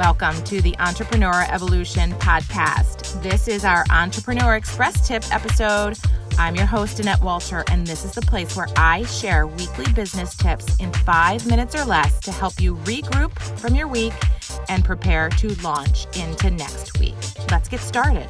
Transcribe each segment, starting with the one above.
Welcome to the Entrepreneur Evolution Podcast. This is our Entrepreneur Express Tip episode. I'm your host, Annette Walter, and this is the place where I share weekly business tips in five minutes or less to help you regroup from your week and prepare to launch into next week. Let's get started.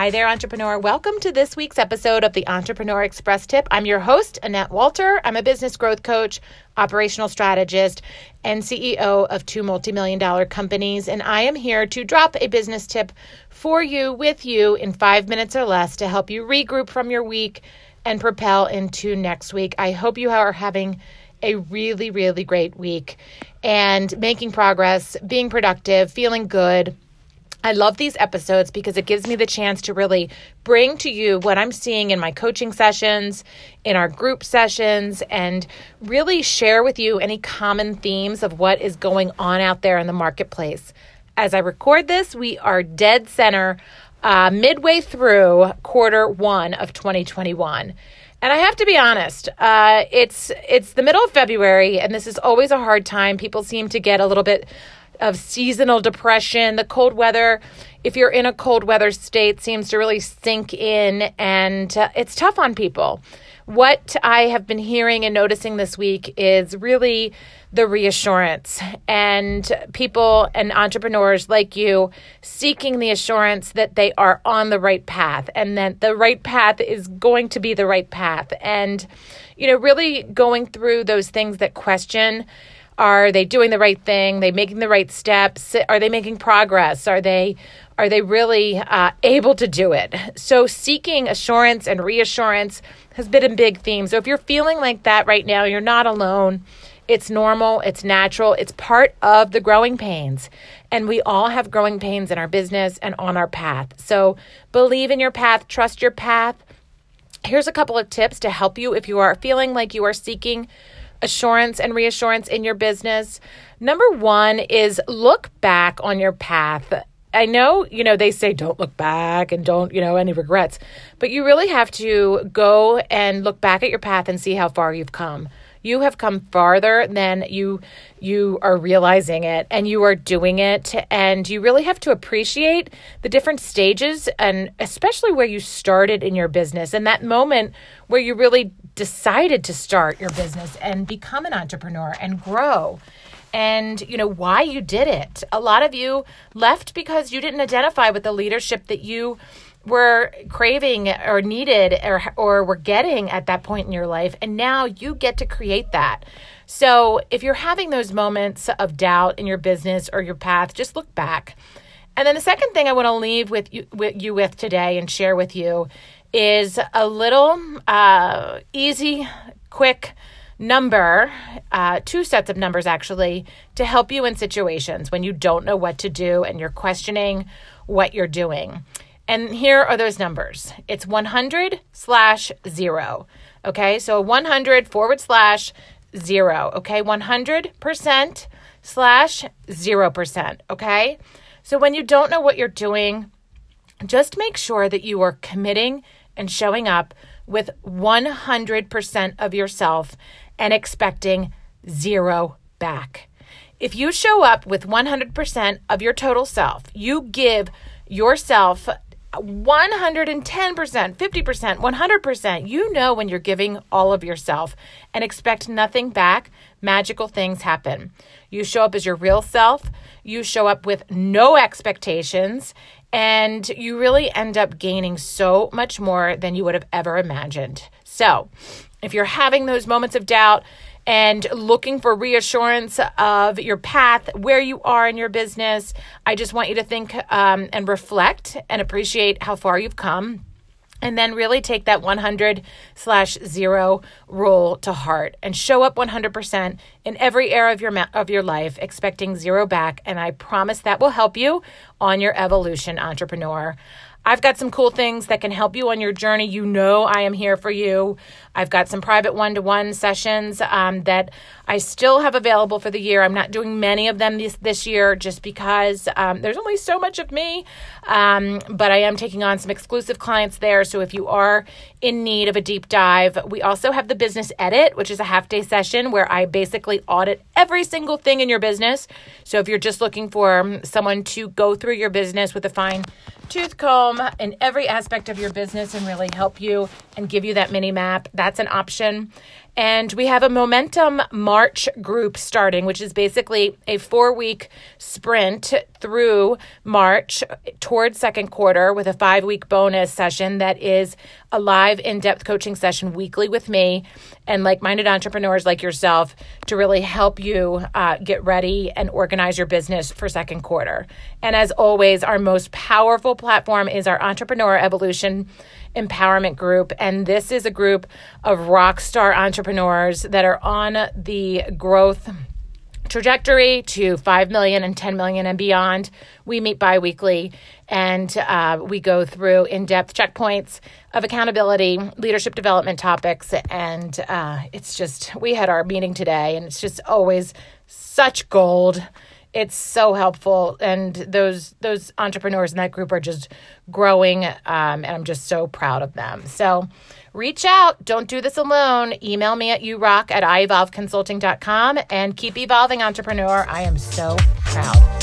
Hi there, entrepreneur. Welcome to this week's episode of the Entrepreneur Express Tip. I'm your host, Annette Walter. I'm a business growth coach, operational strategist, and CEO of two multi-million dollar companies. And I am here to drop a business tip for you, with you, in five minutes or less to help you regroup from your week and propel into next week. I hope you are having a really, really great week and making progress, being productive, feeling good I love these episodes because it gives me the chance to really bring to you what I'm seeing in my coaching sessions, in our group sessions, and really share with you any common themes of what is going on out there in the marketplace. As I record this, we are dead center uh, midway through quarter one of 2021. And I have to be honest, uh, it's it's the middle of February, and this is always a hard time. People seem to get a little bit of seasonal depression. The cold weather, if you're in a cold weather state, seems to really sink in, and uh, it's tough on people. What I have been hearing and noticing this week is really the reassurance and people and entrepreneurs like you seeking the assurance that they are on the right path and that the right path is going to be the right path. And, you know, really going through those things that question are they doing the right thing? Are they making the right steps? Are they making progress? Are they are they really uh, able to do it? So seeking assurance and reassurance has been a big theme. So if you're feeling like that right now, you're not alone. It's normal, it's natural, it's part of the growing pains. And we all have growing pains in our business and on our path. So believe in your path, trust your path. Here's a couple of tips to help you if you are feeling like you are seeking assurance and reassurance in your business. Number one is look back on your path. I know, you know, they say don't look back and don't, you know, any regrets, but you really have to go and look back at your path and see how far you've come you have come farther than you you are realizing it and you are doing it and you really have to appreciate the different stages and especially where you started in your business and that moment where you really decided to start your business and become an entrepreneur and grow and you know why you did it. A lot of you left because you didn't identify with the leadership that you were craving or needed or or were getting at that point in your life and now you get to create that. So, if you're having those moments of doubt in your business or your path, just look back. And then the second thing I want to leave with you, with you with today and share with you is a little uh, easy, quick number, uh, two sets of numbers actually, to help you in situations when you don't know what to do and you're questioning what you're doing. And here are those numbers it's 100 slash zero. Okay, so 100 forward slash zero. Okay, 100% slash 0%. Okay, so when you don't know what you're doing, just make sure that you are committing and showing up with 100% of yourself and expecting zero back. If you show up with 100% of your total self, you give yourself 110%, 50%, 100%. You know when you're giving all of yourself and expect nothing back, magical things happen. You show up as your real self, you show up with no expectations, and you really end up gaining so much more than you would have ever imagined. So, if you're having those moments of doubt, and looking for reassurance of your path, where you are in your business, I just want you to think um, and reflect and appreciate how far you've come. And then really take that 100 slash zero rule to heart and show up 100% in every area of your, ma- of your life, expecting zero back. And I promise that will help you on your evolution, entrepreneur. I've got some cool things that can help you on your journey. You know, I am here for you. I've got some private one to one sessions um, that I still have available for the year. I'm not doing many of them this, this year just because um, there's only so much of me, um, but I am taking on some exclusive clients there. So if you are in need of a deep dive, we also have the business edit, which is a half day session where I basically audit every single thing in your business. So if you're just looking for someone to go through your business with a fine tooth comb in every aspect of your business and really help you and give you that mini map, that's an option. And we have a momentum March group starting, which is basically a four week sprint through March towards second quarter with a five week bonus session that is a live in depth coaching session weekly with me and like minded entrepreneurs like yourself to really help you uh, get ready and organize your business for second quarter. And as always, our most powerful platform is our Entrepreneur Evolution Empowerment Group. And this is a group of rock star entrepreneurs that are on the growth trajectory to 5 million and 10 million and beyond. We meet bi weekly and uh, we go through in depth checkpoints of accountability, leadership development topics. And uh, it's just, we had our meeting today and it's just always such gold it's so helpful. And those those entrepreneurs in that group are just growing um, and i'm just so proud of them. So reach out. Don't do this alone. Email me at yourock at ievolveconsulting.com and keep evolving entrepreneur. I am so proud.